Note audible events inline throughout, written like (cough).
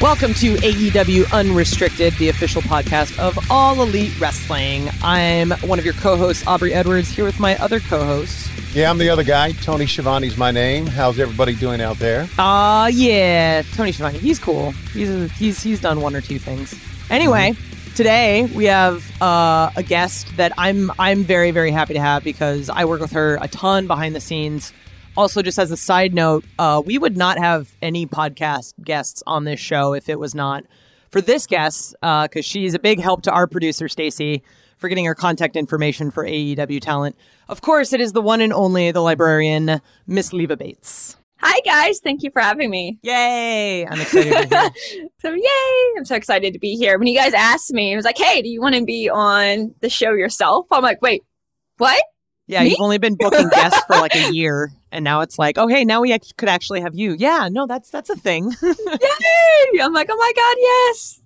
Welcome to AEW Unrestricted, the official podcast of All Elite Wrestling. I'm one of your co hosts, Aubrey Edwards, here with my other co hosts. Yeah, I'm the other guy. Tony Schiavone's my name. How's everybody doing out there? Ah, uh, yeah, Tony Schiavone. He's cool. He's a, he's he's done one or two things. Anyway, mm-hmm. Today we have uh, a guest that I'm I'm very very happy to have because I work with her a ton behind the scenes. Also, just as a side note, uh, we would not have any podcast guests on this show if it was not for this guest, because uh, she's a big help to our producer, Stacy, for getting her contact information for AEW talent. Of course, it is the one and only, the librarian, Miss Leva Bates. Hi guys, thank you for having me. Yay! I'm excited to (laughs) so yay! I'm so excited to be here. When you guys asked me, it was like, "Hey, do you want to be on the show yourself?" I'm like, "Wait, what?" Yeah, Me? you've only been booking guests for like a (laughs) year, and now it's like, oh hey, now we could actually have you. Yeah, no, that's that's a thing. (laughs) Yay! I'm like, oh my god, yes.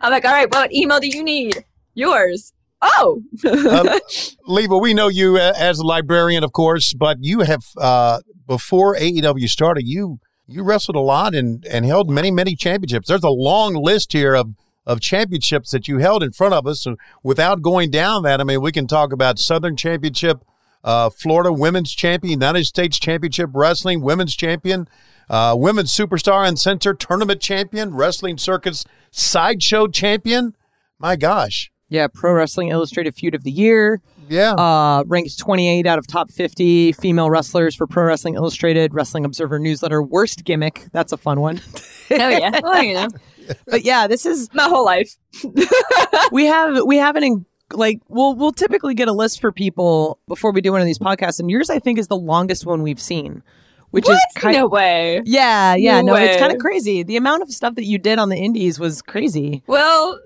I'm like, all right, what email do you need? Yours. Oh, uh, Leva, we know you uh, as a librarian, of course, but you have uh, before AEW started, you you wrestled a lot and and held many many championships. There's a long list here of of championships that you held in front of us. So without going down that, I mean, we can talk about Southern Championship, uh, Florida Women's Champion, United States Championship Wrestling Women's Champion, uh, Women's Superstars Uncensored Tournament Champion, Wrestling Circus Sideshow Champion. My gosh. Yeah, Pro Wrestling Illustrated Feud of the Year. Yeah. Uh, ranked 28 out of top 50 female wrestlers for Pro Wrestling Illustrated, Wrestling Observer Newsletter. Worst gimmick. That's a fun one. (laughs) oh, yeah. (laughs) Well, you know but yeah, this is my whole life. (laughs) we have we have an like we'll we'll typically get a list for people before we do one of these podcasts, and yours I think is the longest one we've seen. Which what? is kind no way. Yeah, yeah, no, no it's kind of crazy. The amount of stuff that you did on the indies was crazy. Well,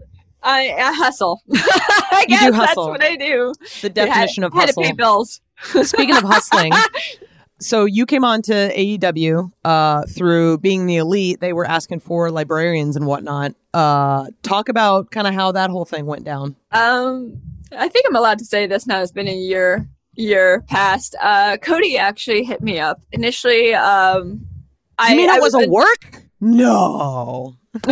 I, I hustle. (laughs) I you guess hustle. that's what I do. The definition had, of hustle. Had to pay bills. (laughs) Speaking of hustling, so you came on to AEW uh, through being the elite. They were asking for librarians and whatnot. Uh, talk about kind of how that whole thing went down. Um, I think I'm allowed to say this now. It's been a year year past. Uh, Cody actually hit me up initially. Um, you I mean it was, was a work? No. (laughs)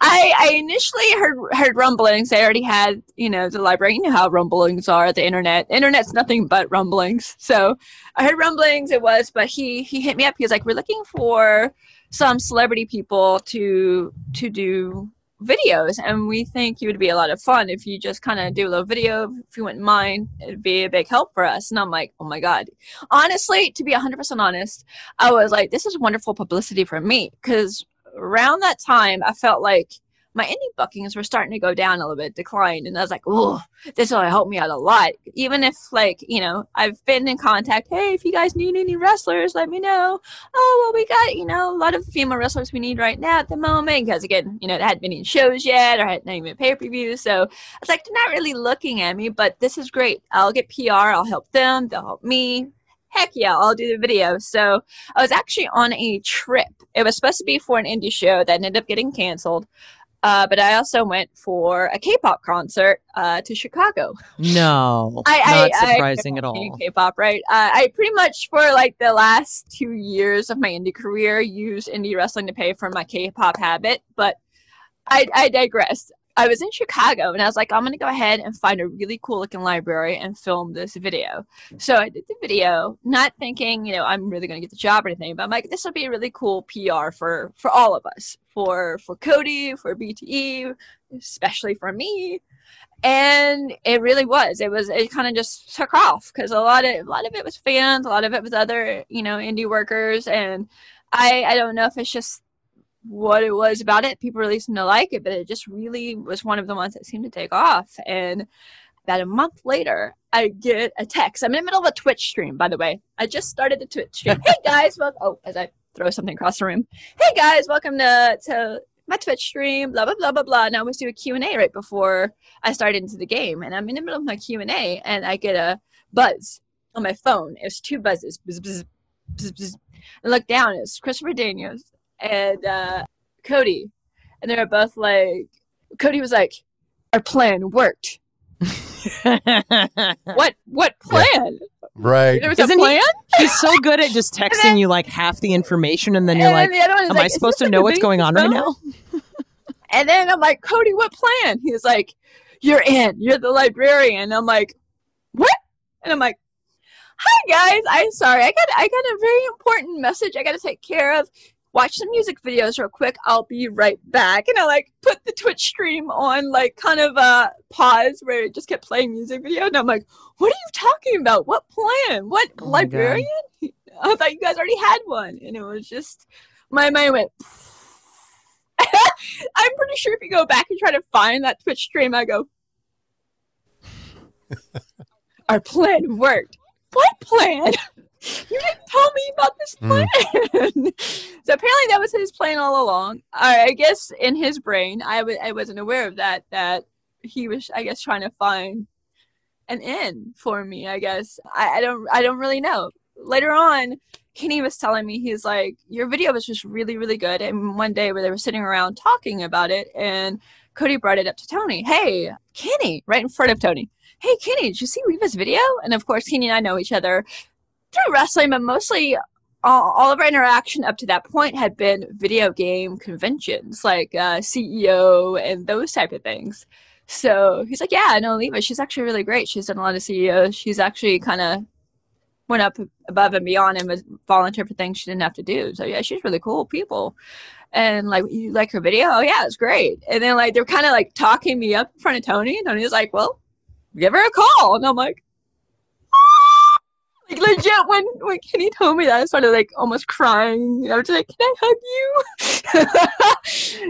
I I initially heard heard rumblings. I already had you know the library. You know how rumblings are. The internet. internet's nothing but rumblings. So I heard rumblings. It was, but he he hit me up. He was like, "We're looking for some celebrity people to to do videos, and we think you would be a lot of fun if you just kind of do a little video. If you wouldn't mind, it'd be a big help for us." And I'm like, "Oh my god!" Honestly, to be 100% honest, I was like, "This is wonderful publicity for me," because around that time, I felt like my indie bookings were starting to go down a little bit, decline. And I was like, oh, this will help me out a lot. Even if, like, you know, I've been in contact, hey, if you guys need any wrestlers, let me know. Oh, well, we got, you know, a lot of female wrestlers we need right now at the moment. Because, again, you know, it hadn't been in shows yet or hadn't even pay per view. So I was like, they're not really looking at me, but this is great. I'll get PR, I'll help them, they'll help me heck yeah, I'll do the video. So I was actually on a trip. It was supposed to be for an indie show that ended up getting canceled. Uh, but I also went for a K-pop concert uh, to Chicago. No, (laughs) I, not I, surprising I, at all. K-pop, right? Uh, I pretty much for like the last two years of my indie career used indie wrestling to pay for my K-pop habit, but I, I digress. I was in Chicago and I was like, I'm going to go ahead and find a really cool looking library and film this video. So I did the video, not thinking, you know, I'm really going to get the job or anything, but I'm like, this will be a really cool PR for, for all of us, for, for Cody, for BTE, especially for me. And it really was. It was. It kind of just took off because a lot of a lot of it was fans, a lot of it was other you know indie workers, and I I don't know if it's just what it was about it. People really seemed to like it, but it just really was one of the ones that seemed to take off. And about a month later, I get a text. I'm in the middle of a Twitch stream, by the way. I just started the Twitch stream. hey guys, well, oh, as I throw something across the room. Hey guys, welcome to to my Twitch stream. Blah blah blah blah blah. Now I always do a Q and A right before I started into the game, and I'm in the middle of my Q and A, and I get a buzz on my phone. It was two buzzes. Bzz, bzz, bzz. I look down. It's Christopher Daniels and uh, Cody, and they were both like. Cody was like, "Our plan worked." (laughs) what what plan? Right. There was Isn't a he- plan. He's so good at just (laughs) texting then- you like half the information, and then you're And like, the other one "Am like, I supposed to know like a what's going on right now?" (laughs) And then I'm like, Cody, what plan? He's like, You're in. You're the librarian. I'm like, What? And I'm like, Hi guys. I'm sorry. I got I got a very important message I gotta take care of. Watch some music videos real quick. I'll be right back. And I like put the Twitch stream on like kind of a pause where it just kept playing music video. And I'm like, What are you talking about? What plan? What Oh my God. librarian? (laughs) I thought you guys already had one. And it was just my mind went (laughs) I'm pretty sure if you go back and try to find that Twitch stream, I go, (laughs) Our plan worked. What plan? You didn't tell me about this hmm. plan. (laughs) so apparently that was his plan all along. I, I guess in his brain, I w- I wasn't aware of that, that he was, I guess, trying to find an end for me, I guess. I, I don't I don't really know. Later on, Kenny was telling me he's like, Your video was just really, really good. And one day where they were sitting around talking about it and Cody brought it up to Tony. Hey, Kenny, right in front of Tony. Hey Kenny, did you see Leva's video? And of course Kenny and I know each other through wrestling, but mostly all, all of our interaction up to that point had been video game conventions like uh, CEO and those type of things. So he's like, yeah, I know Leva. She's actually really great. She's done a lot of CEOs. She's actually kind of went up above and beyond and was volunteer for things she didn't have to do. So yeah, she's really cool people. And like, you like her video? Oh yeah, it's great. And then like they're kind of like talking me up in front of Tony, and Tony's like, well, give her a call. And I'm like! Like legit when when Kenny told me that, I started like almost crying. I was like, can I hug you?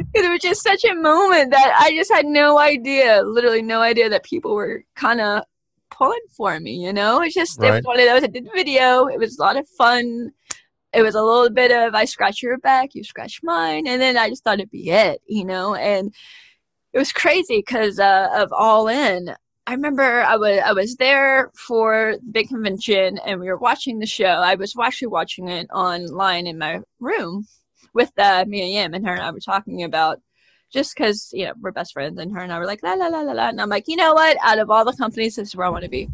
(laughs) it was just such a moment that I just had no idea, literally no idea that people were kind of pulling for me. You know, it's just it was one of those. I did video. It was a lot of fun. It was a little bit of I scratch your back, you scratch mine, and then I just thought it'd be it, you know. And it was crazy because uh, of All In. I remember I was I was there for the big convention and we were watching the show. I was actually watching it online in my room with uh, Mia Yim and her and I were talking about just because you know we're best friends and her and I were like la la la la la and I'm like you know what? Out of all the companies this is where I want to be.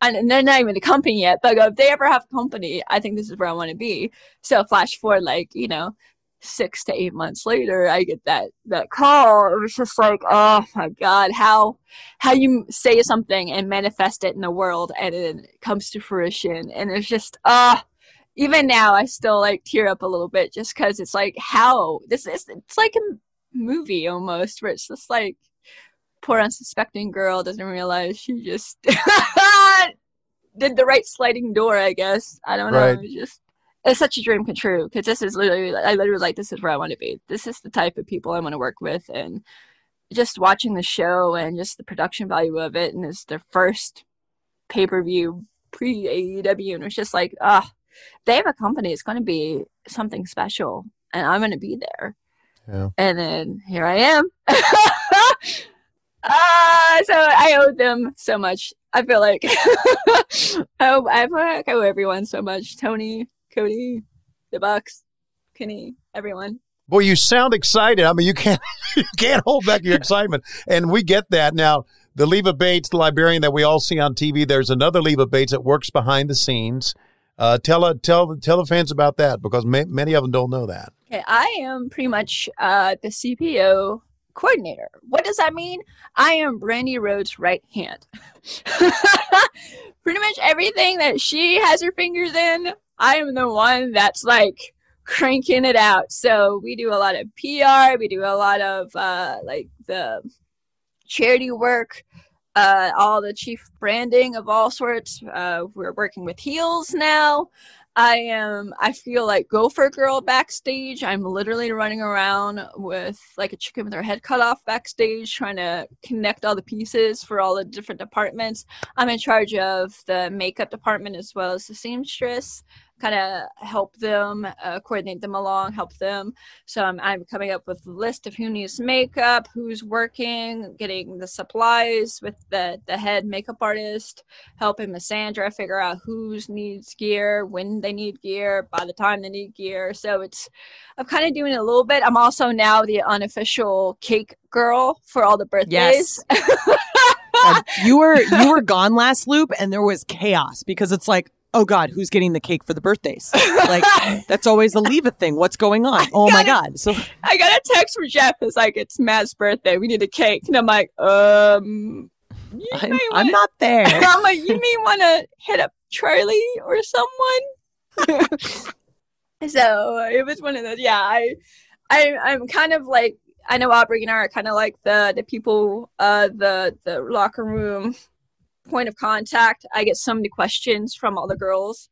And, they're not even a company yet but if they ever have company I think this is where I want to be. So flash forward like you know six to eight months later I get that that call. It was just like oh my god how how you say something and manifest it in the world and it comes to fruition. And it's just ah even now I still like tear up a little bit just because it's like how? This is it's like a movie almost where it's just like poor unsuspecting girl doesn't realize she just (laughs) did the right sliding door I guess. I don't know. Right. it's just it's such a dream come true because this is literally I literally like this is where I want to be. This is the type of people I want to work with and just watching the show and just the production value of it and it's their first pay-per-view pre AEW and it's just like ah they have a company it's going to be something special and I'm going to be there. Yeah. and then here I am. (laughs) Ah so I owe them so much. I feel like (laughs) I owe, I feel like I owe everyone so much. Tony Cody the Bucks Kenny everyone Boy, you sound excited. I mean, you can't (laughs) you can't hold back your excitement, and we get that now. The Leva Bates, the librarian that we all see on TV, there's another Leva Bates that works behind the scenes. Uh, tell uh, tell tell the fans about that because ma- many of them don't know that. Okay, I am pretty much uh, the CPO coordinator. What does that mean? I am Brandi Rhodes' right hand. (laughs) pretty much everything that she has her fingers in, I am the one that's like cranking it out. So we do a lot of PR, we do a lot of uh, like the charity work. Uh, all the chief branding of all sorts. Uh, we're working with Heels now. I am I feel like Gopher Girl backstage. I'm literally running around with like a chicken with her head cut off backstage trying to connect all the pieces for all the different departments. I'm in charge of the makeup department as well as the seamstress kind of help them uh, coordinate them along help them. So I'm, I'm coming up with a list of who needs makeup who's working getting the supplies with the the head makeup artist helping miss sandra figure out who's needs gear when they need gear by the time they need gear. So it's i'm kind of doing a little bit. I'm also now the unofficial cake girl for all the birthdays. Yes. (laughs) you were you were gone last loop and there was chaos because it's like oh god who's getting the cake for the birthdays? Like that's always a Leva thing. What's going on? Oh my god. So i got a text from jeff it's like it's matt's birthday. We need a cake. And i'm like um I'm, wanna, I'm not there. (laughs) I'm like you may want to hit up charlie or someone? (laughs) So it was one of those yeah i i i'm kind of like i know aubrey and i are kind of like the the people uh the the locker room point of contact. I get so many questions from all the girls.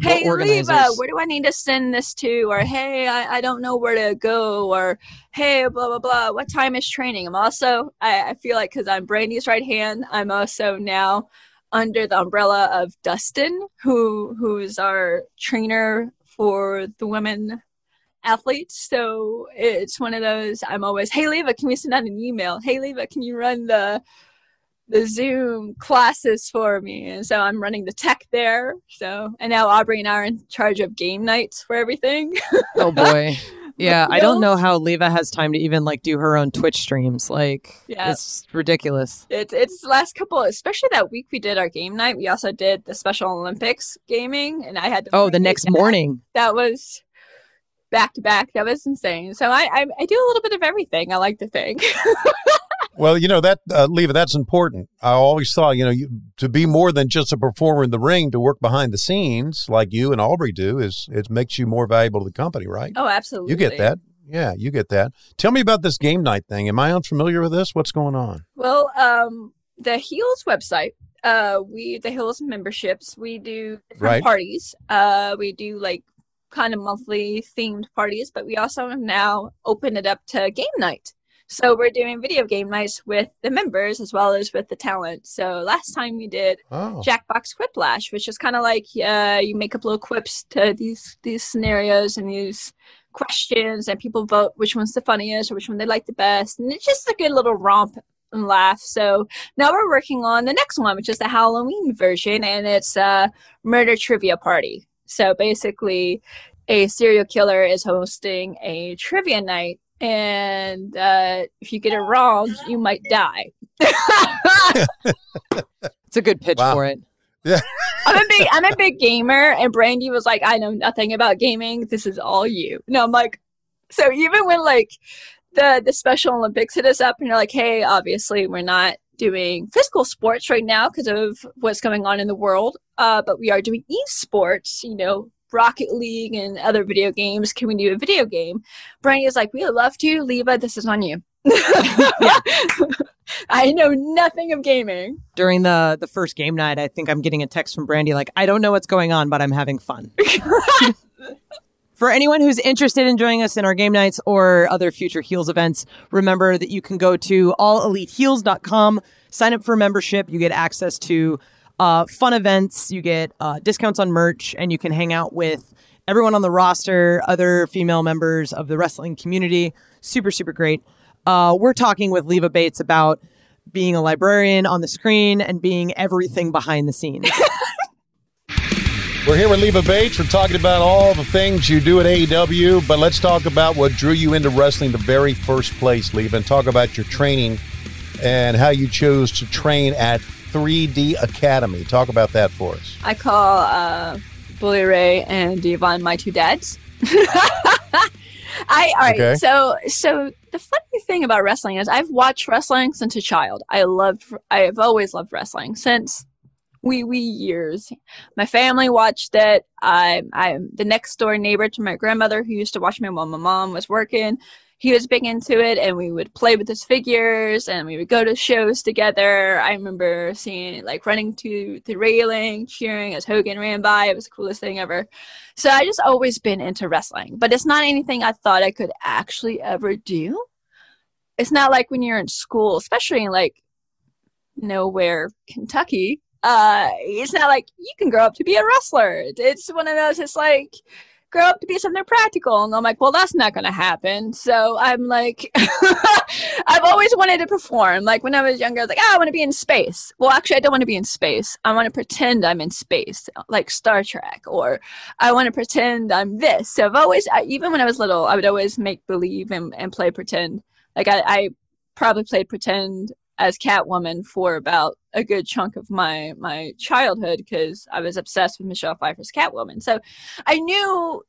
Hey, Leva, where do I need to send this to? Or hey, I, I don't know where to go. Or hey, blah blah blah. What time is training? I'm also I, I feel like because I'm Brandi's right hand, I'm also now under the umbrella of Dustin, who who is our trainer for the women athletes. So it's one of those. I'm always, hey Leva, can we send out an email? Hey Leva, can you run the the Zoom classes for me. And so I'm running the tech there. So, and now Aubrey and I are in charge of game nights for everything. (laughs) oh boy. (laughs) Yeah, I don't know how Leva has time to even like do her own Twitch streams. Like, yeah. it's ridiculous. It's it's the last couple, especially that week we did our game night. We also did the Special Olympics gaming, and I had to. Oh, the next that. morning. That was back to back. That was insane. So I, I I do a little bit of everything. I like to think. (laughs) Well, you know that uh, Leva, that's important. I always thought, you know, you, to be more than just a performer in the ring, to work behind the scenes like you and Aubrey do, is it makes you more valuable to the company, right? Oh, absolutely. You get that. Yeah, you get that. Tell me about this game night thing. Am I unfamiliar with this? What's going on? Well, um, the Heels website, uh, we the Heels memberships, we do different right. parties. Uh, we do like kind of monthly themed parties, but we also now open it up to game night. So we're doing video game nights with the members as well as with the talent. So last time we did oh. Jackbox Quiplash, which is kind of like uh, you make up little quips to these these scenarios and these questions, and people vote which one's the funniest or which one they like the best, and it's just a good little romp and laugh. So now we're working on the next one, which is the Halloween version, and it's a murder trivia party. So basically, a serial killer is hosting a trivia night and uh, if you get it wrong, you might die. (laughs) it's a good pitch wow. for it. Yeah. I'm a big I'm a big gamer and Brandi was like, I know nothing about gaming. This is all you. No, I'm like so even when like the the Special Olympics hit us up and you're like, hey, obviously we're not doing physical sports right now because of what's going on in the world. Uh, but we are doing esports, you know, Rocket League and other video games. Can we do a video game? Brandi is like, we would love to. Leva, this is on you. (laughs) (laughs) I know nothing of gaming. During the the first game night, I think I'm getting a text from Brandi like, I don't know what's going on, but I'm having fun. (laughs) For anyone who's interested in joining us in our game nights or other future Heels events, remember that you can go to alleliteheels.com, sign up for membership. You get access to uh, fun events. You get uh, discounts on merch, and you can hang out with everyone on the roster, other female members of the wrestling community. Super, super great. Uh, we're talking with Leva Bates about being a librarian on the screen and being everything behind the scenes. (laughs) We're here with Leva Bates. We're talking about all the things you do at AEW, but let's talk about what drew you into wrestling the very first place, Leva, and talk about your training and how you chose to train at 3D Academy. Talk about that for us. I call uh, Bully Ray and Devon my two dads. (laughs) I all right. Okay. So so the funny thing about wrestling is I've watched wrestling since a child. I loved. I've always loved wrestling since wee wee years. My family watched it. I I'm the next door neighbor to my grandmother who used to watch me while my mom was working. He was big into it and we would play with his figures and we would go to shows together. I remember seeing like running to the railing, cheering as Hogan ran by. It was the coolest thing ever. So I just always been into wrestling, but it's not anything I thought I could actually ever do. It's not like when you're in school, especially in like nowhere, Kentucky. Uh, it's not like you can grow up to be a wrestler. It's one of those. It's like grow up to be something practical. And I'm like, well, that's not going to happen. So I'm like, (laughs) I've always wanted to perform. Like when I was younger, I was like, oh, I want to be in space. Well, actually, I don't want to be in space. I want to pretend I'm in space, like Star Trek, or I want to pretend I'm this. So I've always, I, even when I was little, I would always make believe and, and play pretend. Like I, I probably played pretend as Catwoman for about a good chunk of my my childhood because I was obsessed with Michelle Pfeiffer's Catwoman. So I knew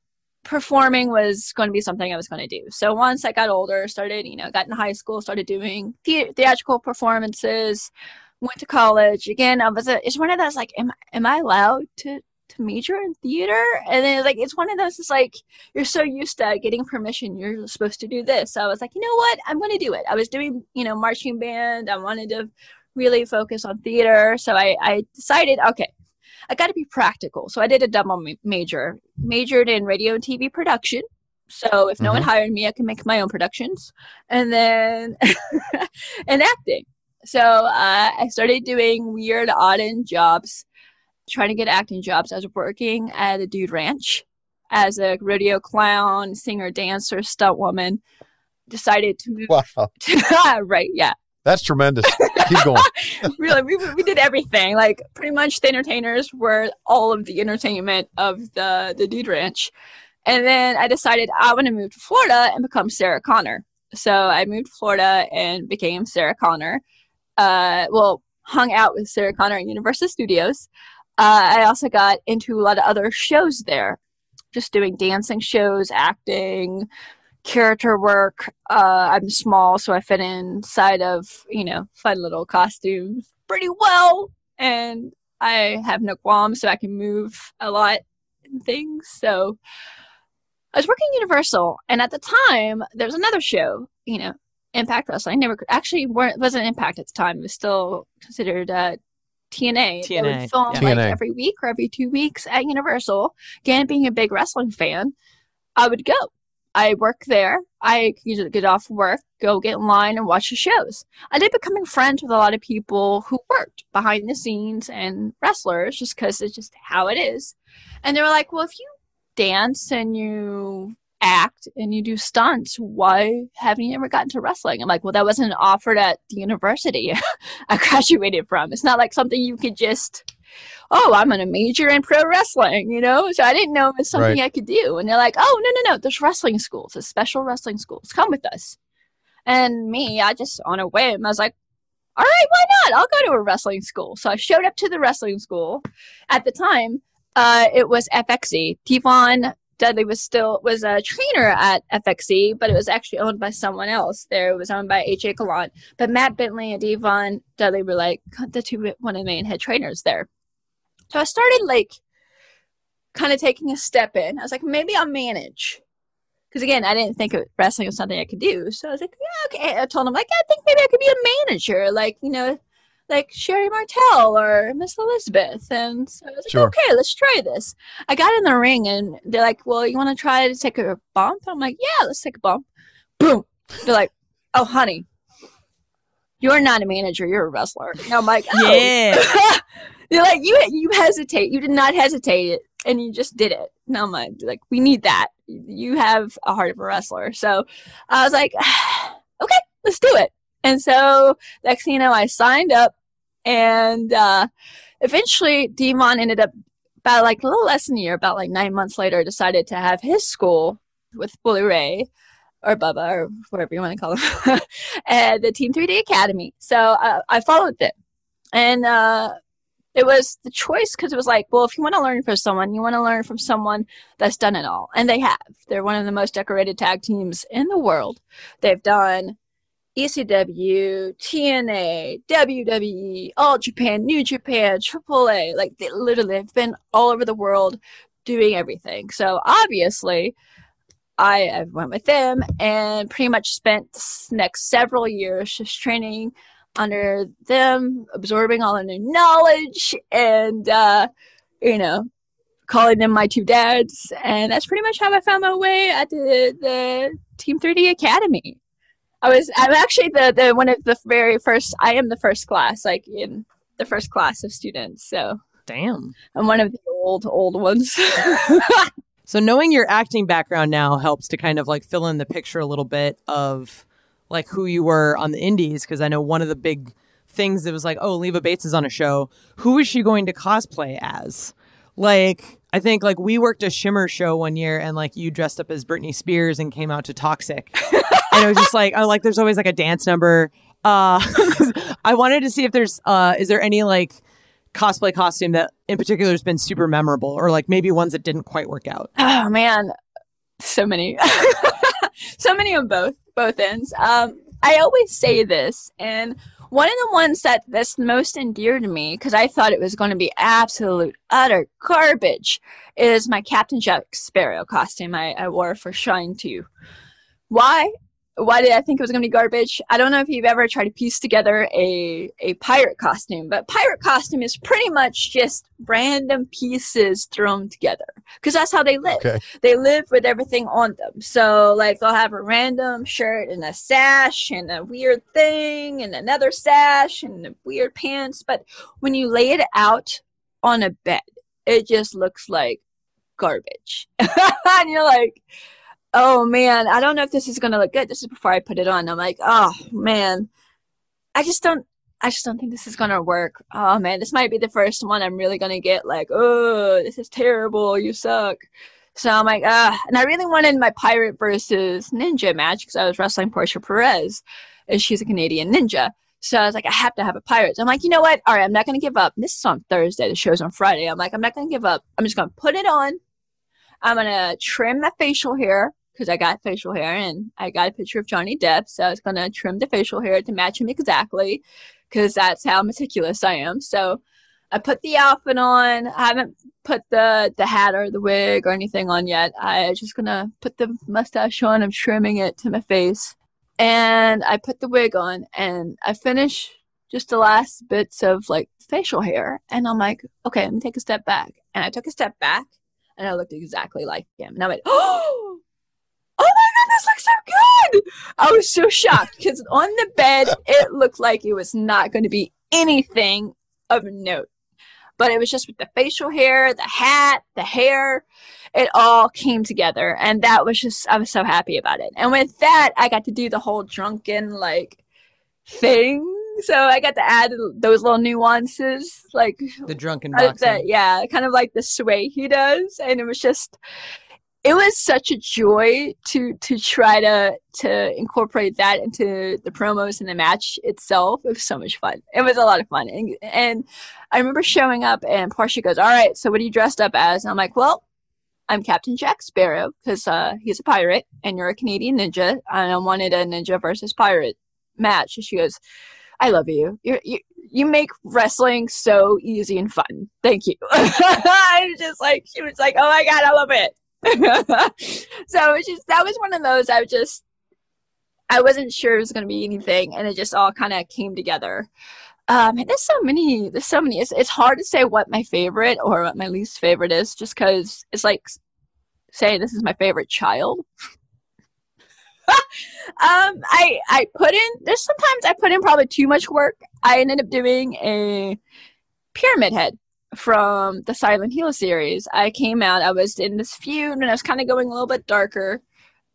performing was going to be something I was going to do. So once I got older, started, you know, got in high school, started doing the- theatrical performances, went to college. Again, I was a, it's one of those like, am, am I allowed to to major in theater and then like it's one of those it's like you're so used to getting permission you're supposed to do this. So i was like you know what? I'm going to do it. I was doing you know marching band. I wanted to really focus on theater. So i, I decided okay i got to be practical. So i did a double major majored in radio and tv production. So if no mm-hmm. one hired me i can make my own productions. And then (laughs) and acting. So uh, i started doing weird odd end jobs trying to get acting jobs. I was working at a dude ranch as a rodeo clown, singer, dancer, stunt woman. Decided to move. Wow. To, (laughs) right, yeah. That's tremendous. Keep going. (laughs) really, we, we did everything. Like pretty much the entertainers were all of the entertainment of the the dude ranch. And then I decided I want to move to Florida and become Sarah Connor. So I moved to Florida and became Sarah Connor. Uh, well, hung out with Sarah Connor at Universal Studios. Uh, I also got into a lot of other shows there, just doing dancing shows, acting, character work. Uh, I'm small, so I fit inside of you know fun little costumes pretty well, and I have no qualms, so I can move a lot and things. So I was working Universal, and at the time there was another show, you know, Impact Wrestling. Never actually wasn't Impact at the time. It was still considered uh, TNA. TNA. They would film yeah. like TNA. every week or every two weeks at Universal. Again, being a big wrestling fan, I would go. I work there. I usually get off work, go get in line and watch the shows. I did becoming friends with a lot of people who worked behind the scenes and wrestlers just because it's just how it is. And they were like, well, if you dance and you act and you do stunts. Why haven't you ever gotten to wrestling? I'm like, well, that wasn't offered at the university (laughs) I graduated from. It's not like something you could just, oh, I'm going to major in pro wrestling, you know? So I didn't know it was something right. I could do. And they're like, oh, no, no, no, there's wrestling schools, there's special wrestling schools. Come with us. And me, I just, on a whim, I was like, all right, why not? I'll go to a wrestling school. So I showed up to the wrestling school. At the time, uh, it was FXE. Devon Dudley was still was a trainer at FXE, but it was actually owned by someone else. There it was owned by H.A. Gallant. But Matt Bentley and Devon Dudley were like the two one of the main head trainers there. So I started like kind of taking a step in. I was like, maybe I'll manage. Because again, I didn't think wrestling was something I could do. So I was like, yeah, okay. I told him like, I think maybe I could be a manager. Like, you know, like Sherri Martel or Miss Elizabeth. And so I was like, sure. okay, let's try this. I got in the ring and they're like, well, you want to try to take a bump? I'm like, yeah, let's take a bump. Boom. They're like, oh, honey, you're not a manager, you're a wrestler. And I'm like, oh. Yeah. (laughs) they're like, you, you hesitate. You did not hesitate and you just did it. And I'm like, like, we need that. You have a heart of a wrestler. So I was like, (sighs) okay, let's do it. And so next thing you know, I signed up and uh, eventually Devon ended up about like a little less than a year, about like nine months later, decided to have his school with Bully Ray or Bubba or whatever you want to call him, (laughs) at the Team 3D Academy. So uh, I followed it. And uh, it was the choice because it was like, well, if you want to learn from someone, you want to learn from someone that's done it all. And they have. They're one of the most decorated tag teams in the world. They've done ECW, TNA, WWE, All Japan, New Japan, AAA. Like they literally have been all over the world doing everything. So obviously, I, went with them and pretty much spent the next several years just training under them, absorbing all the new knowledge, and uh, you know, calling them my two dads. And that's pretty much how I found my way at the the Team 3D Academy. I was I'm actually the the one of the very first. I am the first class, like in the first class of students. So Damn. I'm one of the old old ones. (laughs) So knowing your acting background now helps to kind of like fill in the picture a little bit of like who you were on the indies because I know one of the big things that was like, oh, Leva Bates is on a show. Who is she going to cosplay as? Like, I think like we worked a Shimmer show one year and like you dressed up as Britney Spears and came out to Toxic. (laughs) and it was just like, oh, like there's always like a dance number. Uh, (laughs) I wanted to see if there's, uh, is there any like cosplay costume that in particular has been super memorable or like maybe ones that didn't quite work out? oh man, so many, (laughs) so many on both both ends. Um, I always say this, and one of the ones that that's most endeared to me because I thought it was going to be absolute utter garbage is my Captain Jack Sparrow costume I, I wore for Shine 2. Why? Why did I think it was going to be garbage? I don't know if you've ever tried to piece together a, a pirate costume, but pirate costume is pretty much just random pieces thrown together because that's how they live. Okay. They live with everything on them. So, like, they'll have a random shirt and a sash and a weird thing and another sash and weird pants. But when you lay it out on a bed, it just looks like garbage. (laughs) and you're like, oh man, I don't know if this is gonna look good. This is before I put it on. I'm like, oh man, I just don't. I just don't think this is gonna work. Oh man, this might be the first one I'm really gonna get like, oh, this is terrible. You suck. So I'm like, ah, and I really wanted my pirate versus ninja match because I was wrestling Portia Perez, and she's a Canadian ninja. So I was like, I have to have a pirate. So I'm like, you know what? All right, I'm not gonna give up. This is on Thursday. The show's on Friday. I'm like, I'm not gonna give up. I'm just gonna put it on. I'm gonna trim my facial hair because I got facial hair and I got a picture of Johnny Depp. So I was gonna trim the facial hair to match him exactly because that's how meticulous I am. So I put the outfit on. I haven't put the the hat or the wig or anything on yet. I just gonna put the mustache on. I'm trimming it to my face, and I put the wig on, and I finish just the last bits of like facial hair, and I'm like, okay, let me take a step back, and I took a step back, and I looked exactly like him, and I went. (gasps) Oh my god, this looks so (laughs) I was so shocked because on the bed it looked like it was not going to be anything of note but it was just with the facial hair, the hat, the hair, it all came together. And that was just, I was so happy about it. And with that, I got to do the whole drunken, like, thing. So I got to add those little nuances, like, The drunken uh, boxing. the, yeah, kind of like the sway he does. And it was just, it was such a joy to to try to to incorporate that into the promos and the match itself. It was so much fun. It was a lot of fun, and, and I remember showing up, and Portia goes, "All right, so what are you dressed up as?" And I'm like, "Well, I'm Captain Jack Sparrow because uh, he's a pirate, and you're a Canadian ninja, and I wanted a ninja versus pirate match." And she goes, "I love you. You're, you you make wrestling so easy and fun. Thank you." (laughs) I was just like, she was like, "Oh my god, I love it." (laughs) so it's just that was one of those I just I wasn't sure it was going to be anything, and it just all kind of came together. Um, and there's so many. There's so many. It's, it's hard to say what my favorite or what my least favorite is, just because it's like saying this is my favorite child. (laughs) um, I I put in. There's sometimes I put in probably too much work. I ended up doing a pyramid head from the Silent Hill series. I came out. I was in this feud, and I was kind of going a little bit darker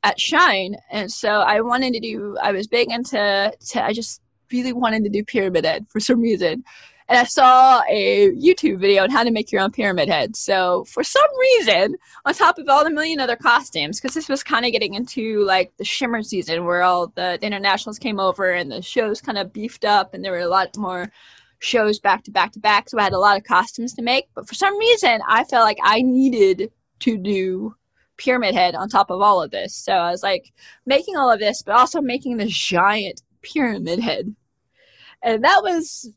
at Shine, and so I wanted to do. I was big into. To, I just really wanted to do pyramid head for some reason. And I saw a YouTube video on how to make your own pyramid head. So for some reason, on top of all the million other costumes, because this was kind of getting into like the shimmer season where all the, the internationals came over and the shows kind of beefed up and there were a lot more shows back to back to back. So I had a lot of costumes to make. But for some reason, I felt like I needed to do pyramid head on top of all of this. So I was like making all of this, but also making this giant pyramid head. And that was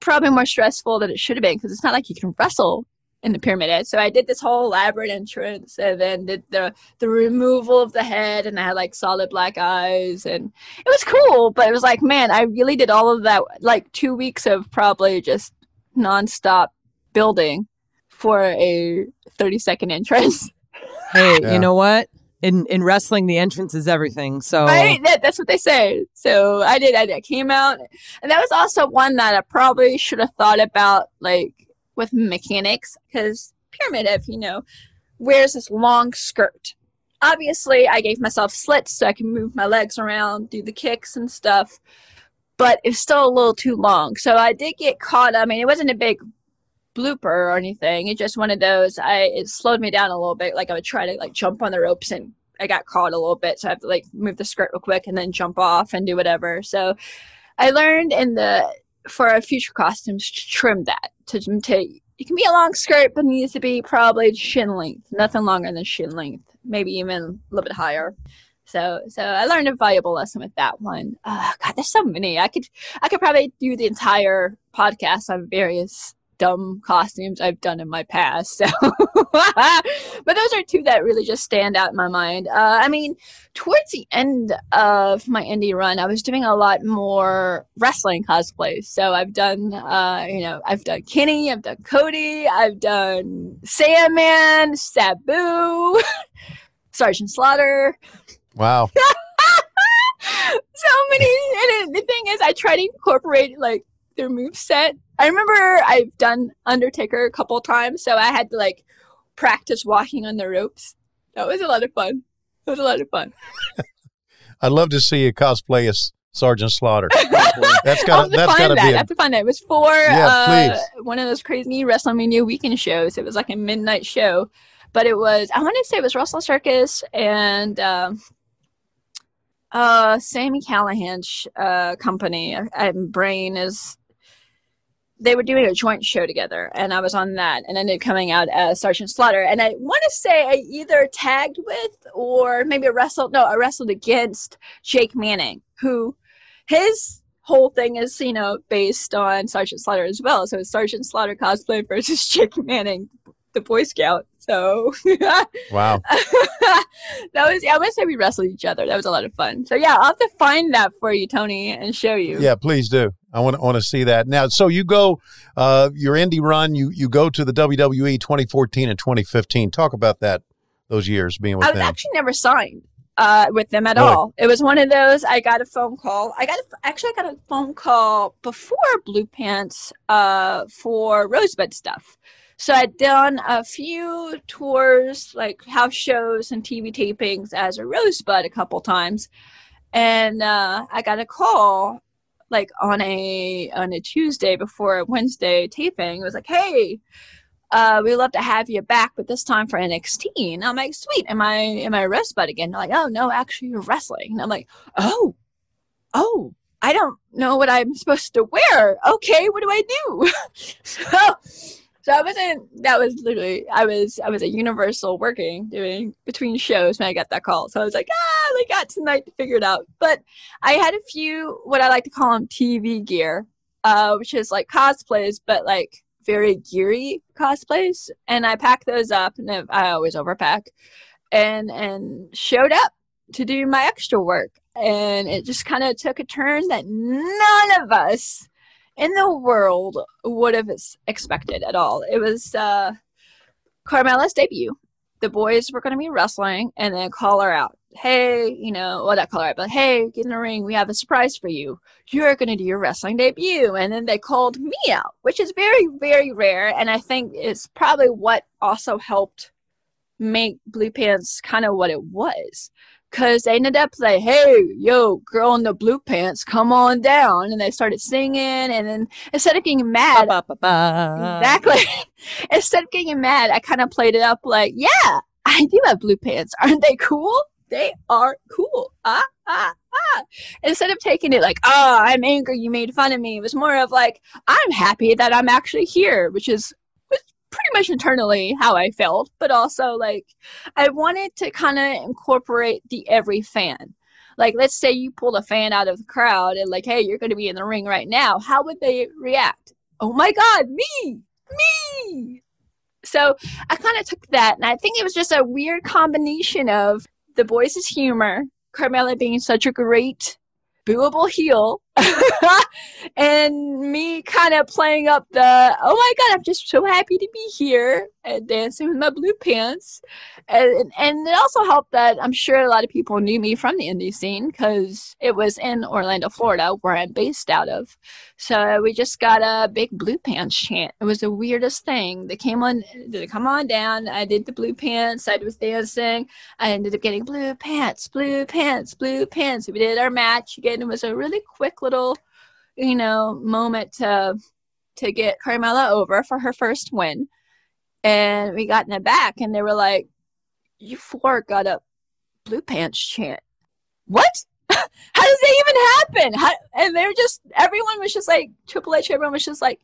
probably more stressful than it should have been because it's not like you can wrestle in the pyramid head. So I did this whole elaborate entrance and then did the the removal of the head and I had like solid black eyes and it was cool, but it was like, man, I really did all of that like two weeks of probably just nonstop building for a 30 second entrance. (laughs) Hey, Yeah. you know what? In in wrestling, the entrance is everything. So Right? That, that's what they say. So I did. I, did. I came out, and that was also one that I probably should have thought about, like with mechanics, because Pyramid, if you know, wears this long skirt. Obviously, I gave myself slits so I can move my legs around, do the kicks and stuff, but it's still a little too long. So I did get caught. I mean, it wasn't a big blooper or anything. It's just one of those. I it slowed me down a little bit. Like I would try to like jump on the ropes and I got caught a little bit, so I have to like move the skirt real quick and then jump off and do whatever. So I learned in the for our future costumes to trim that to to it can be a long skirt, but it needs to be probably shin length, nothing longer than shin length, maybe even a little bit higher. So, so I learned a valuable lesson with that one. Uh, God, there's so many. I could, I could probably do the entire podcast on various dumb costumes I've done in my past. (laughs) So, but those are two that really just stand out in my mind. Uh, I mean, towards the end of my indie run, I was doing a lot more wrestling cosplays. So I've done, uh, you know, I've done Kenny, I've done Cody, I've done Sandman, Sabu, (laughs) Sergeant Slaughter. Wow. (laughs) so many. And the thing is, I try to incorporate like their move set. I remember I've done Undertaker a couple times, so I had to like practice walking on the ropes. That was a lot of fun. It was a lot of fun. (laughs) I'd love to see you cosplay as Sergeant Slaughter. That's got have to that's got find to that. be I a, have to find that. It was for Yeah, uh, one of those crazy WrestleMania weekend shows. It was like a midnight show, but it was I want to say it was Wrestling Circus and um, uh, Sami Callihan's uh, company. Uh, Brain is. They were doing a joint show together, and I was on that, and ended up coming out as Sergeant Slaughter. And I want to say I either tagged with or maybe I wrestled. No, I wrestled against Jake Manning, who his whole thing is, you know, based on Sergeant Slaughter as well. So it's Sergeant Slaughter cosplay versus (laughs) Jake Manning, the Boy Scout. So (laughs) wow. that was, yeah, I want to say we wrestled each other. That was a lot of fun. So yeah, I'll have to find that for you, Tony, and show you. Yeah, please do. I want to want to see that now. So you go, uh, your indie run. You you go to the WWE 2014 and 2015. Talk about that. Those years being with I was them. actually never signed uh, with them at Really? all. It was one of those. I got a phone call. I got a, actually I got a phone call before Blue Pants uh, for Rosebud stuff. So I'd done a few tours, like house shows and TV tapings as a Rosebud a couple times, and uh, I got a call like on a on a Tuesday before a Wednesday taping. It was like, hey uh, we'd love to have you back, but this time for NXT. And I'm like, sweet, am I am I a Rosebud again? They're like, oh no, actually you're wrestling. And I'm like, oh, oh, I don't know what I'm supposed to wear. Okay, what do I do? (laughs) so, so I wasn't. That was literally I was I was at Universal working doing between shows when I got that call. So I was like, ah, I got tonight to figure it out. But I had a few what I like to call them TV gear, uh, which is like cosplays, but like very geary cosplays and I packed those up and I always overpack and and showed up to do my extra work and it just kind of took a turn that none of us in the world would have expected at all. It was uh Carmella's debut. The boys were going to be wrestling and then call her out. Hey, you know, well, not call her out, but hey, get in the ring. We have a surprise for you you're going to do your wrestling debut. And then they called me out, which is very, very rare. And I think it's probably what also helped make Blue Pants kind of what it was. Because they ended up like, hey, yo, girl in the blue pants, come on down. And they started singing. And then instead of getting mad, Ba-ba-ba-ba. Exactly. (laughs) Instead of getting mad, I kind of played it up like, yeah, I do have blue pants. Aren't they cool? They are cool. Ah, ah, ah. Instead of taking it like, oh, I'm angry, you made fun of me, it was more of like, I'm happy that I'm actually here, which is pretty much internally how I felt, but also like, I wanted to kind of incorporate the every fan. Like, let's say you pulled a fan out of the crowd and, like, hey, you're going to be in the ring right now. How would they react? Oh my God, me! me So I kind of took that, and I think it was just a weird combination of the boys' humor, Carmella being such a great booable heel (laughs) and me kind of playing up the oh my god i'm just so happy to be here and dancing with my blue pants. And and it also helped that i'm sure a lot of people knew me from the indie scene because it was in orlando florida where i'm based out of so we just got a big blue pants chant. It was the weirdest thing. They came on they come on down? I did the blue pants. I was dancing. I ended up getting blue pants blue pants blue pants. We did our match again. It was a really quick little you know, moment to to get Carmella over for her first win. And we got in the back and they were like, You four got a blue pants chant. What? (laughs) How does that even happen? How, and they're just everyone was just like Triple H, everyone was just like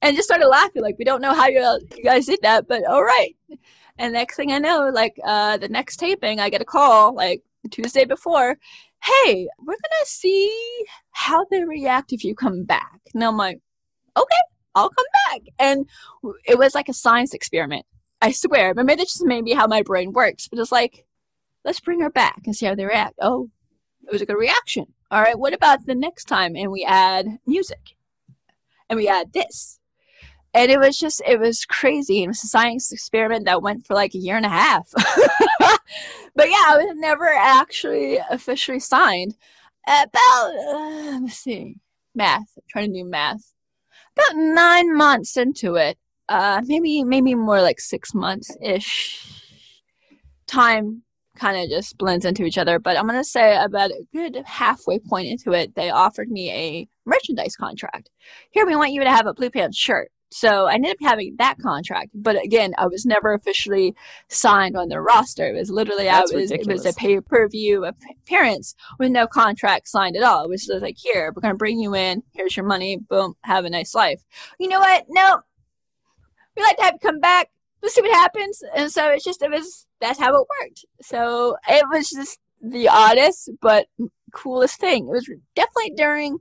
and just started laughing, like, we don't know how you, you guys did that, but all right. And next thing I know, like uh the next taping, I get a call like Tuesday before, hey, we're gonna see how they react if you come back. And I'm like, okay, I'll come back. And it was like a science experiment. I swear. But maybe that's just maybe how my brain works. But it's like, let's bring her back and see how they react. Oh, it was a good reaction. All right, what about the next time? And we add music. And we add this. And it was just, it was crazy. It was a science experiment that went for like a year and a half. (laughs) but yeah, I was never actually officially signed. About uh, let me see, math. I'm trying to do math. About nine months into it, uh, maybe maybe more like six months ish. Time kind of just blends into each other. But I'm gonna say about a good halfway point into it, they offered me a merchandise contract. Here, we want you to have a blue pants shirt. So I ended up having that contract, but again, I was never officially signed on the roster. It was literally That's I was ridiculous. it was a pay per view appearance with no contract signed at all. It was just like, here, we're gonna bring you in. Here's your money. Boom, have a nice life. You know what? No, we like to have you come back. Let's see what happens. And so it's just it was that's how it worked. So it was just the oddest but coolest thing. It was definitely during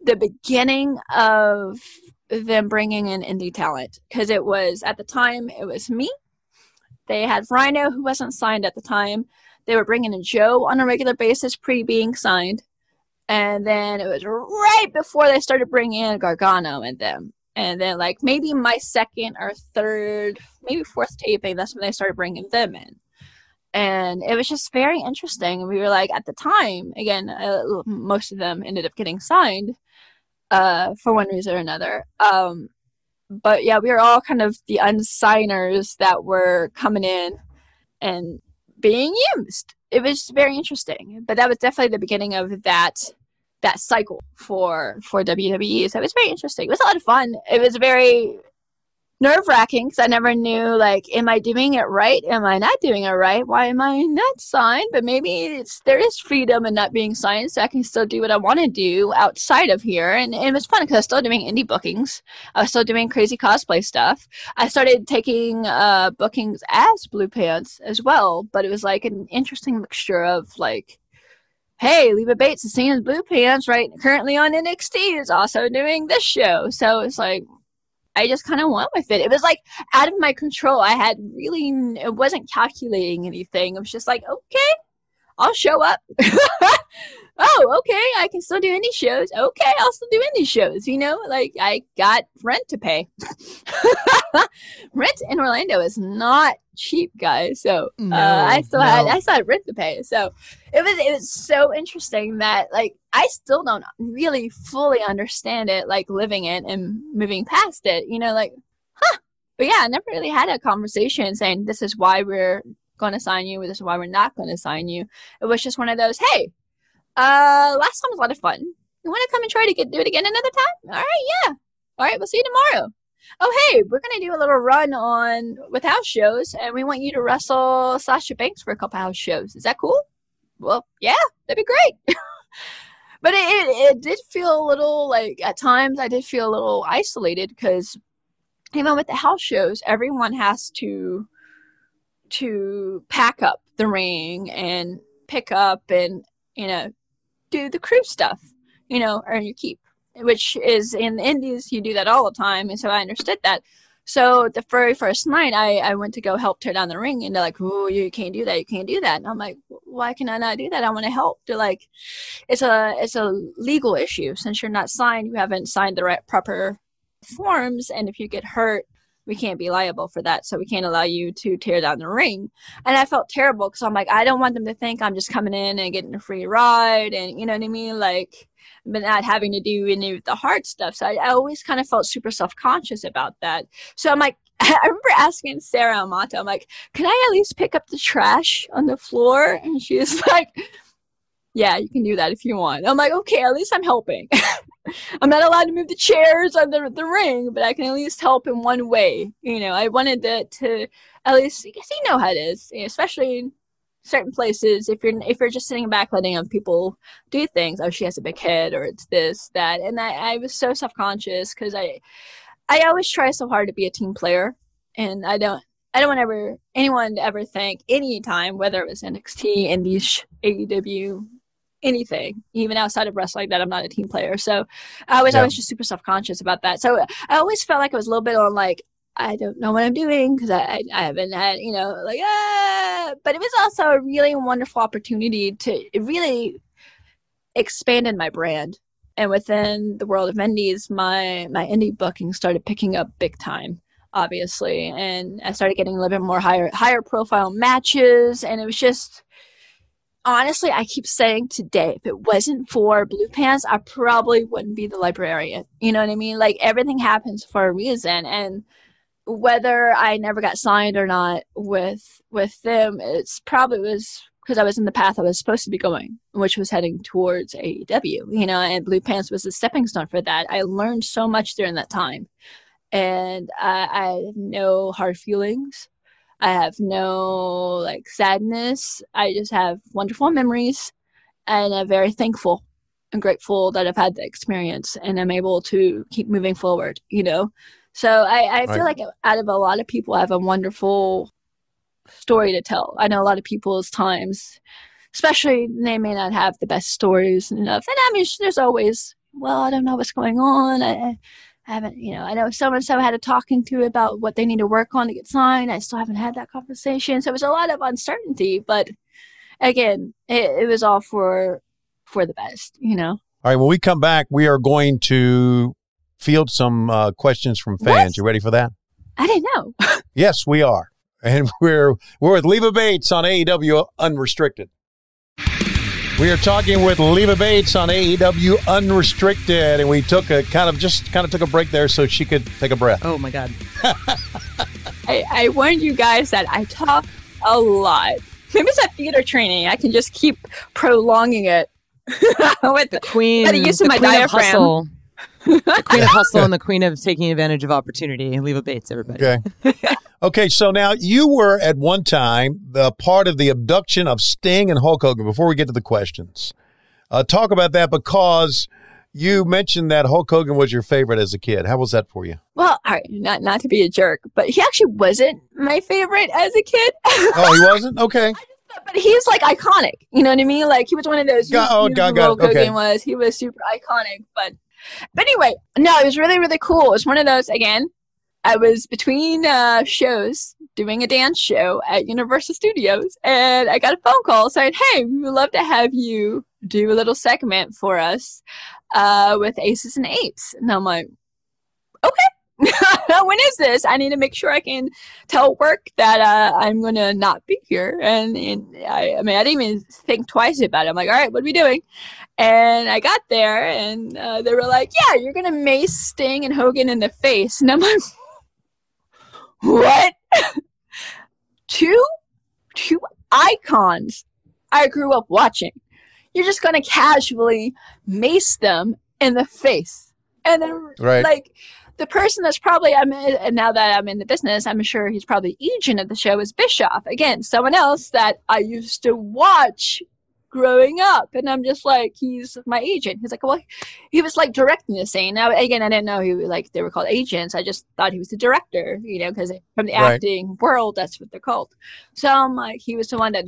the beginning of them bringing in indie talent because it was at the time it was me. They had Rhino who wasn't signed at the time. They were bringing in Joe on a regular basis pre being signed, and then it was right before they started bringing in Gargano and them. And then like maybe my second or third, maybe fourth taping, that's when they started bringing them in. And it was just very interesting. We were like, at the time, again, uh, most of them ended up getting signed uh, for one reason or another. Um, but yeah, we were all kind of the unsigners that were coming in and being used. It was very interesting. But that was definitely the beginning of that that cycle for for WWE. So it was very interesting. It was a lot of fun. It was very nerve wracking because I never knew like, am I doing it right? Am I not doing it right? Why am I not signed? But maybe it's there is freedom in not being signed, so I can still do what I want to do outside of here. And, and it was fun because I was still doing indie bookings. I was still doing crazy cosplay stuff. I started taking uh, bookings as Blue Pants as well, but it was like an interesting mixture of like hey, Leva Bates is as Blue Pants, right? Currently on NXT is also doing this show. So it's like, I just kind of went with it. It was like out of my control. I had really, it wasn't calculating anything. It was just like, okay, I'll show up. (laughs) oh, okay, I can still do indie shows. Okay, I'll still do indie shows. You know, like I got rent to pay. (laughs) rent in Orlando is not cheap, guys. So No, uh, I still had. I still had rent to pay. So it was it was so interesting that like I still don't really fully understand it, like living it and moving past it. You know, like huh. But yeah, I never really had a conversation saying this is why we're going to sign you, this is why we're not going to sign you. It was just one of those, hey, uh, last time was a lot of fun. You want to come and try to get do it again another time? All right, yeah. All right, we'll see you tomorrow. Oh, hey, we're gonna do a little run on with house shows, and we want you to wrestle Sasha Banks for a couple house shows. Is that cool? Well, yeah, that'd be great. (laughs) but it, it it did feel a little like at times I did feel a little isolated because even with the house shows, everyone has to to pack up the ring and pick up and you know do the crew stuff you know earn your keep which is in the indies you do that all the time and so i understood that So the very first night, I, I went to go help tear down the ring, and they're like, "Oh, you can't do that. You can't do that." And I'm like, "Why can I not do that? I want to help." They're like, "It's a it's a legal issue. Since you're not signed, you haven't signed the right proper forms, and if you get hurt, we can't be liable for that. So we can't allow you to tear down the ring." And I felt terrible because I'm like, I don't want them to think I'm just coming in and getting a free ride, and you know what I mean, like but not having to do any of the hard stuff. So I, I always kind of felt super self conscious about that. So I'm like, (laughs) I remember asking Sarah Amato, I'm like, can I at least pick up the trash on the floor? And she was (laughs) like, yeah, you can do that if you want. I'm like, okay, at least I'm helping. (laughs) (laughs) I'm not allowed to move the chairs or the, the ring, but I can at least help in one way. You know, I wanted to, to at least, because you know how it is, especially in certain places if you're if you're just sitting back letting other people do things oh she has a big head or it's this that and i, I was so self-conscious because i i always try so hard to be a team player and i don't i don't want ever anyone to ever think any time whether it was nxt indies aew anything even outside of wrestling that i'm not a team player so i was yeah. always just super self-conscious about that so i always felt like i was a little bit on like I don't know what I'm doing because I, I haven't had, you know, like, ah. But it was also a really wonderful opportunity to really expand in my brand. And within the world of indies, my, my indie booking started picking up big time, obviously. And I started getting a little bit more higher, higher profile matches. And it was just, honestly, I keep saying today, if it wasn't for Blue Pants, I probably wouldn't be the librarian. You know what I mean? Like everything happens for a reason. And, whether I never got signed or not with with them, it's probably was because I was in the path I was supposed to be going, which was heading towards AEW, you know, and Blue Pants was a stepping stone for that. I learned so much during that time. And I, I have no hard feelings. I have no like sadness. I just have wonderful memories and I'm very thankful and grateful that I've had the experience and I'm able to keep moving forward, you know. So I, I feel right. like out of a lot of people, I have a wonderful story to tell. I know a lot of people's times, especially they may not have the best stories and enough. And I mean, there's always, well, I don't know what's going on. I, I haven't, you know, I know so and so had a talking to about what they need to work on to get signed. I still haven't had that conversation. So it was a lot of uncertainty, but again, it, it was all for for the best, you know. All right. When we come back, we are going to field some uh, questions from fans. What? You ready for that? I didn't know. (laughs) yes, we are. And (laughs) we're we're with Leva Bates on AEW Unrestricted. We are talking with Leva Bates on AEW Unrestricted, and we took a kind of just kind of took a break there so she could take a breath. Oh my god! (laughs) I, I warned you guys that I talk a lot. Maybe it's a theater training. I can just keep prolonging it (laughs) with the queen. the use of my diaphragm (laughs) the queen of hustle and the queen of taking advantage of opportunity. Leva Bates, everybody. Okay. Okay. So now you were at one time the part of the abduction of Sting and Hulk Hogan. Before we get to the questions, uh, talk about that because you mentioned that Hulk Hogan was your favorite as a kid. How was that for you? Well, all right, not not to be a jerk, but he actually wasn't my favorite as a kid. (laughs) oh, he wasn't. Okay. but he's like iconic. You know what I mean? Like he was one of those. God, oh, God, God. Hogan okay. was. He was super iconic, but but anyway, no, it was really, really cool. It was one of those, again, I was between uh, shows doing a dance show at Universal Studios, and I got a phone call saying, Hey, we would love to have you do a little segment for us uh, with Aces and Eights." And I'm like, Okay. (laughs) when is this? I need to make sure I can tell work that uh, I'm going to not be here. And, and I, I, mean, I didn't even think twice about it. I'm like, all right, what are we doing? And I got there and uh, they were like, yeah, you're going to mace Sting and Hogan in the face. And I'm like, what? (laughs) two, two icons I grew up watching. You're just going to casually mace them in the face. And then, right. like, the person that's probably I'm in, and now that I'm in the business, I'm sure he's probably agent of the show is Bischoff. Again, someone else that I used to watch growing up, and I'm just like, he's my agent. He's like, well, he was like directing the scene. Now, again, I didn't know he was like they were called agents. I just thought he was the director, you know, because from the right. acting world, that's what they're called. So I'm like, he was the one that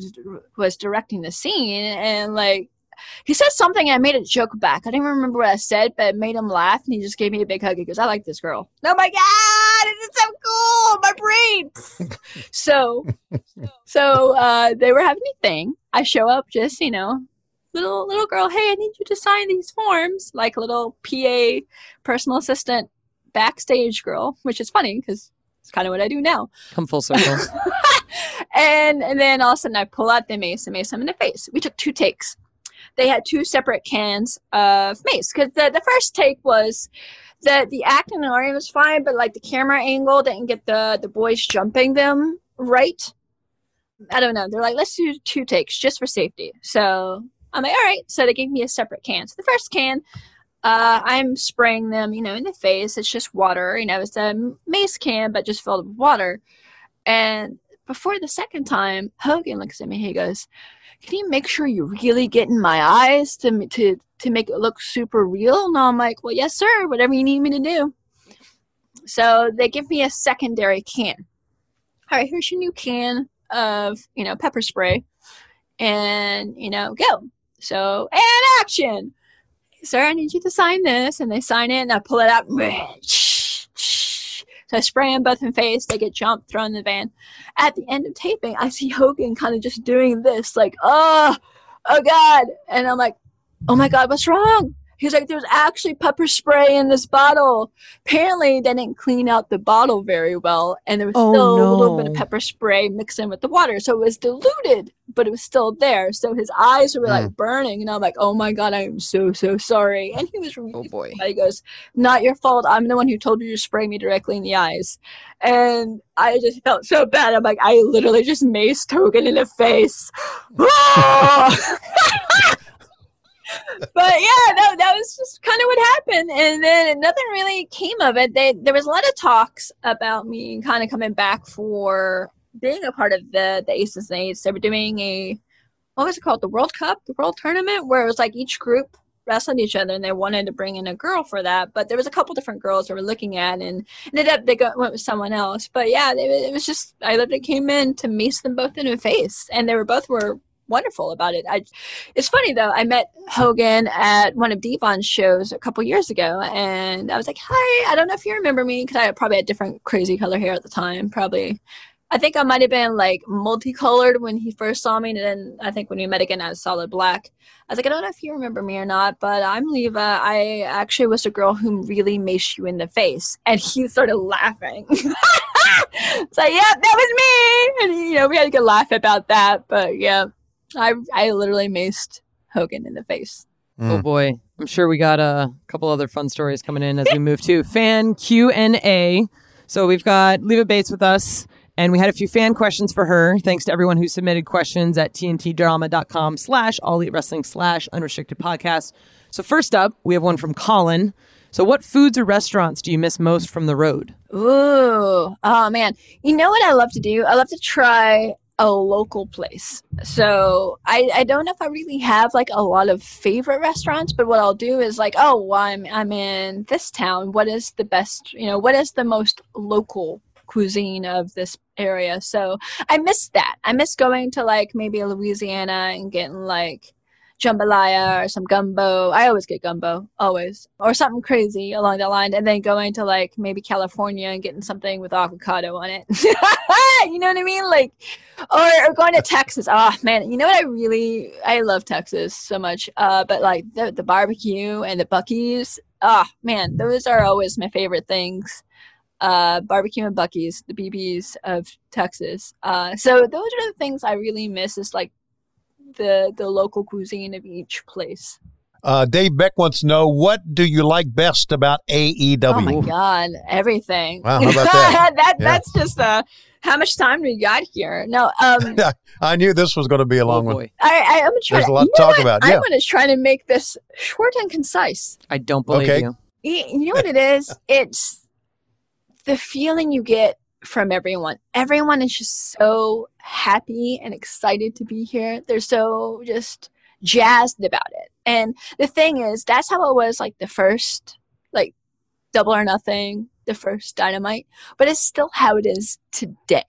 was directing the scene, and like he said something and I made a joke back. I don't even remember what I said, but it made him laugh and he just gave me a big hug. He goes, I like this girl. Oh my God, this is so so, so uh, they were having a thing. I show up, just you know, little little girl. Hey, I need you to sign these forms, like little PA, personal assistant, backstage girl, which is funny because it's kind of what I do now. Come full circle. (laughs) and and then all of a sudden I pull out the mace and mace him in the face. We took two takes. They had two separate cans of mace because the, the first take was that the acting and art was fine, but like the camera angle didn't get the the boys jumping them right. I don't know. They're like, let's do two takes just for safety. So I'm like, all right. So they gave me a separate can. So the first can, uh, I'm spraying them, you know, in the face. It's just water. You know, it's a mace can, but just filled with water. And before the second time, Hogan looks at me. He goes, "Can you make sure you really get in my eyes to to to make it look super real?" And I'm like, "Well, yes, sir. Whatever you need me to do." So they give me a secondary can. All right, here's your new can of you know pepper spray, and you know go. So and action, sir. I need you to sign this, and they sign it, and I pull it out. So I spray them both in face. They get jumped, thrown in the van. At the end of taping, I see Hogan kind of just doing this, like, oh, oh God. And I'm like, oh my God, what's wrong? He's like, there's actually pepper spray in this bottle. Apparently, they didn't clean out the bottle very well, and there was Oh, still a little bit of pepper spray mixed in with the water. So it was diluted, but it was still there. So his eyes were like hmm. burning, and I'm like, oh my God, I am so, so sorry. And he was oh, really Oh boy. he goes, Not your fault. I'm the one who told you to spray me directly in the eyes. And I just felt so bad. I'm like, I literally just maced Hogan in the face. (laughs) (laughs) (laughs) But yeah, that, that was just kind of what happened. And then nothing really came of it. They, there was a lot of talks about me kind of coming back for being a part of the, the Aces and Eights. They were doing a, what was it called? The World Cup, the World Tournament, where it was like each group wrestling each other and they wanted to bring in a girl for that but there was a couple different girls they were looking at and ended up they got, went with someone else but yeah they, it was just i literally came in to mace them both in the face and they were both were wonderful about it i it's funny though i met hogan at one of devon's shows a couple years ago and i was like hi i don't know if you remember me because i probably had different crazy color hair at the time probably I think I might have been like multicolored when he first saw me, and then I think when we met again, I was solid black. I was like, I don't know if you remember me or not, but I'm Leva. I actually was a girl who really maced you in the face. And he started laughing. (laughs) like, yeah, that was me. And, you know, we had a good laugh about that. But yeah, I, I literally maced Hogan in the face. Oh mm. boy. I'm sure we got a couple other fun stories coming in as we move to fan Q&A. So we've got Leva Bates with us and we had a few fan questions for her. Thanks to everyone who submitted questions at tntdrama.com slash all elite wrestling slash unrestricted podcast. So first up, we have one from Colin. So what foods or restaurants do you miss most from the road? Ooh, oh man. You know what I love to do? I love to try a local place. So I, I don't know if I really have like a lot of favorite restaurants, but what I'll do is like, oh, well, I'm I'm in this town. What is the best? You know, what is the most local cuisine of this area? So I miss that. I miss going to like maybe Louisiana and getting like jambalaya or some gumbo. I always get gumbo, always, or something crazy along that line, and then going to like maybe California and getting something with avocado on it. (laughs) you know what I mean? Like, or, or going to Texas. Oh man, you know what I really I love Texas so much. Uh, but like the the barbecue and the Buc-ee's. Oh man, those are always my favorite things. Uh, barbecue and Buc-ee's, the BBs of Texas. Uh, so those are the things I really miss. Is like the the local cuisine of each place. Uh, Dave Beck wants to know what do you like best about AEW? Oh my god, everything. Wow, how about that? (laughs) that Yeah. that's just uh how much time we got here. No, um (laughs) I knew this was going to be a long oh one. I, I, I'm trying to There's to, a lot to talk what? about, I'm yeah. gonna try to make this short and concise. I don't believe Okay. you. You know what it is? It's the feeling you get from everyone. Everyone is just so happy and excited to be here. They're so just jazzed about it. And the thing is, that's how it was like the first, like double or nothing, the first dynamite, but it's still how it is today.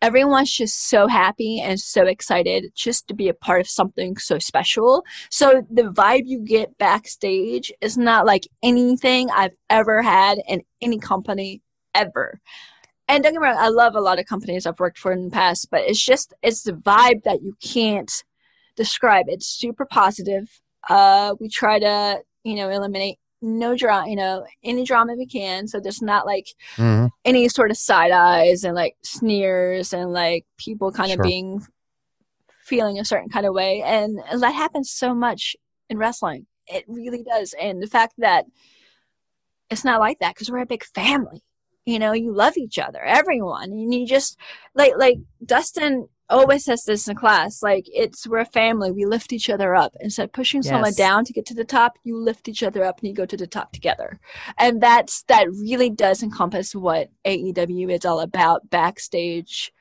Everyone's just so happy and so excited just to be a part of something so special. So the vibe you get backstage is not like anything I've ever had in any company ever. And don't get me wrong, I love a lot of companies I've worked for in the past, but it's just it's the vibe that you can't describe. It's super positive. Uh, we try to you know eliminate no drama, you know, any drama we can. So there's not like Mhm. any sort of side eyes and like sneers and like people kind Sure. of being feeling a certain kind of way. And that happens so much in wrestling. It really does. And the fact that it's not like that because we're a big family. You know, you love each other, everyone, and you just like like Dustin always says this in class. Like it's we're a family. We lift each other up instead of pushing someone down to get to the top. You lift each other up and you go to the top together. And that's that really does encompass what AEW is all about backstage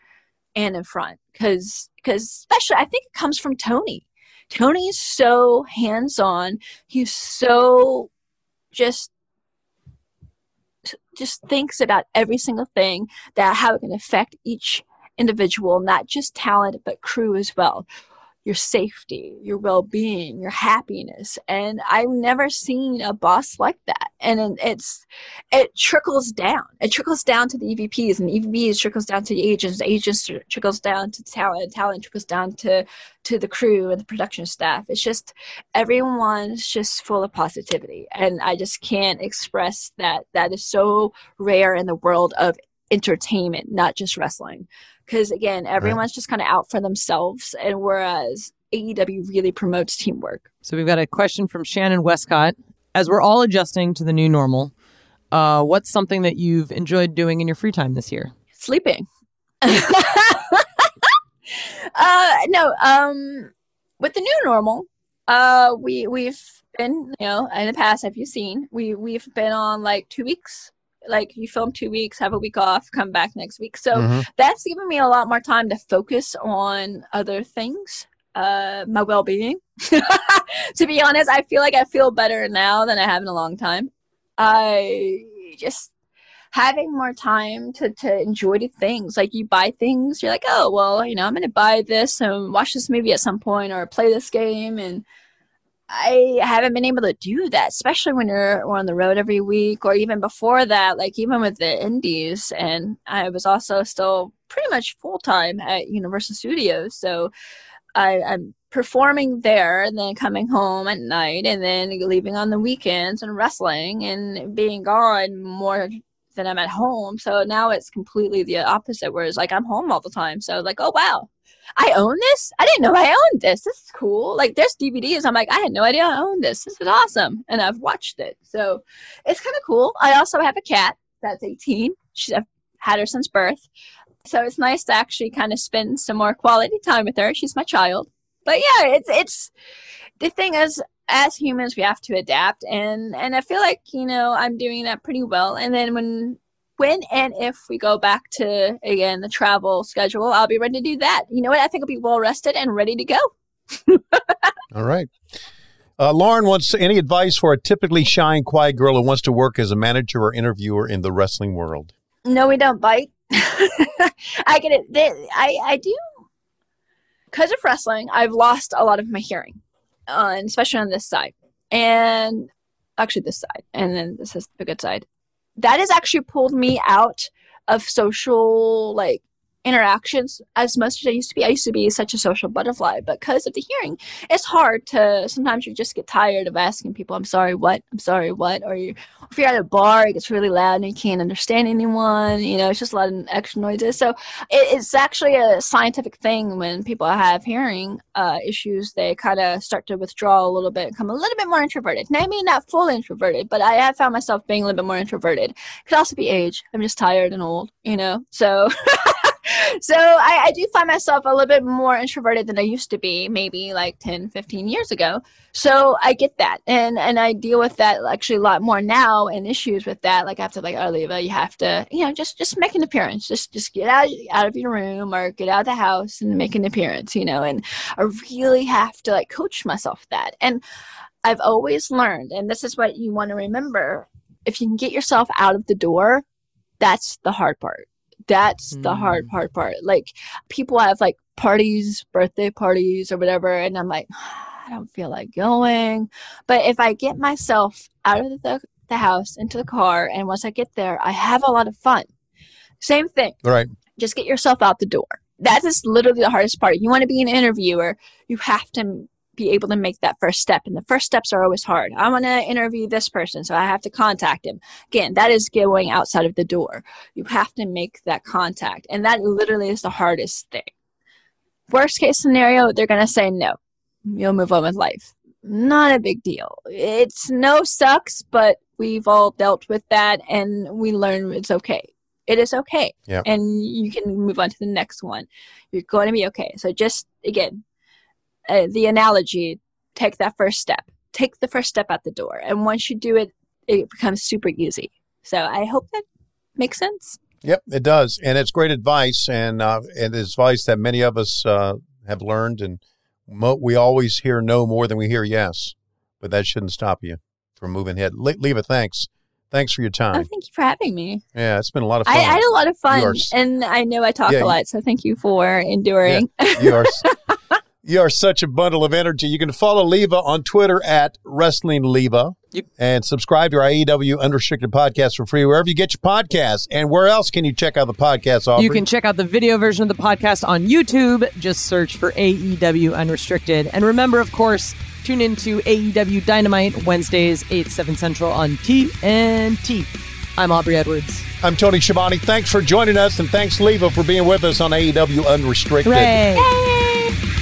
and in front. Because because especially I think it comes from Tony. Tony is so hands on. He's so just just thinks about every single thing that how it can affect each individual, not just talent but crew as well. Your safety, your well-being, your happiness, and I've never seen a boss like that. And it's it trickles down. It trickles down to the EVPs, and the EVPs trickles down to the agents. The agents trickles down to the talent. Talent trickles down to to the crew and the production staff. It's just everyone's just full of positivity and i just can't express that that is so rare in the world of entertainment not just wrestling because again everyone's just kind of out for themselves and whereas aew really promotes teamwork So we've got a question from Shannon Westcott. As we're all adjusting to the new normal, uh, what's something that you've enjoyed doing in your free time this year? sleeping (laughs) uh no um with the new normal uh we we've been you know in the past have you seen we we've been on like two weeks like you film two weeks have a week off come back next week. So Mhm. that's given me a lot more time to focus on other things uh my well-being. (laughs) To be honest i feel like i feel better now than i have in a long time. I just having more time to to enjoy the things. Like you buy things you're like oh well you know i'm gonna buy this and watch this movie at some point or play this game and I haven't been able to do that, especially when you're on the road every week, or even before that, like even with the indies. And I was also still pretty much full time at Universal Studios, so I, I'm performing there, and then coming home at night, and then leaving on the weekends and wrestling, and being gone more than I'm at home. So now it's completely the opposite. Whereas like I'm home all the time, so like oh wow, I own this. I didn't know I owned this. This is cool. Like there's DVDs. I'm like, I had no idea I owned this. This is awesome. And I've watched it. So it's kind of cool. I also have a cat that's 18. She's I've had her since birth. So it's nice to actually kind of spend some more quality time with her. She's my child. But yeah, it's it's the thing is as humans we have to adapt and and I feel like, you know, I'm doing that pretty well. And then when when and if we go back to again the travel schedule, I'll be ready to do that. You know what? I think I'll be well rested and ready to go. (laughs) All right. Uh, Lauren wants any advice for a typically shy and quiet girl who wants to work as a manager or interviewer in the wrestling world. No, we don't bite. (laughs) I get it. They- I I do because of wrestling. I've lost a lot of my hearing, uh, and especially on this side, and actually this side, and then this is the good side. That has actually pulled me out of social like interactions as much as I used to be. I used to be such a social butterfly, but because of the hearing, it's hard to sometimes you just get tired of asking people, I'm sorry, what? I'm sorry, what? Or you if you're at a bar, it gets really loud and you can't understand anyone. You know, it's just a lot of extra noises. So it, it's actually a scientific thing when people have hearing uh, issues, they kind of start to withdraw a little bit, become a little bit more introverted. Now, I mean, not fully introverted, but I have found myself being a little bit more introverted. Could also be age. I'm just tired and old, you know? So. (laughs) so I, I do find myself a little bit more introverted than I used to be, maybe like 10, 15 years ago. So I get that. And and I deal with that actually a lot more now and issues with that. Like I have to like, Leva, you have to, you know, just just make an appearance. Just just get out out of your room or get out of the house and make an appearance, you know, and I really have to like coach myself that. And I've always learned, and this is what you want to remember, if you can get yourself out of the door, that's the hard part. That's the hard, hmm. hard part. Like people have like parties, birthday parties or whatever, and I'm like, I don't feel like going. But if I get myself out of the, the house into the car, and once I get there, I have a lot of fun. Same thing. Right. Just get yourself out the door. That is literally the hardest part. You want to be an interviewer, you have to be able to make that first step. And the first steps are always hard. I want to interview this person, so I have to contact him. Again, that is going outside of the door. You have to make that contact. And that literally is the hardest thing. Worst case scenario, they're going to say no. You'll move on with life. Not a big deal. It's no sucks, but we've all dealt with that and we learn it's okay. It is okay. Yeah. And you can move on to the next one. You're going to be okay. So just again, uh, the analogy take that first step. Take the first step out the door. And once you do it it becomes super easy. So i hope that makes sense. Yep, it does, and it's great advice, and uh, and it's advice that many of us uh, have learned, and mo- we always hear no more than we hear yes, but that shouldn't stop you from moving ahead. Le- leave it. Thanks, thanks for your oh time. thank you for having me. Yeah, it's been a lot of fun. I, I had a lot of fun. are and i know i talk Yeah, a lot. So thank you for enduring. you are (laughs) you are such a bundle of energy. You can follow Leva on Twitter at Wrestling Leva. Yep. And subscribe to our AEW Unrestricted podcast for free wherever you get your podcasts. And where else can you check out the podcast, Aubrey? You can check out the video version of the podcast on YouTube. Just search for AEW Unrestricted. And remember, of course, tune into AEW Dynamite Wednesdays, 8, 7 Central on TNT. I'm Aubrey Edwards. I'm Tony Schiavone. Thanks for joining us, and thanks, Leva, for being with us on AEW Unrestricted. Hooray!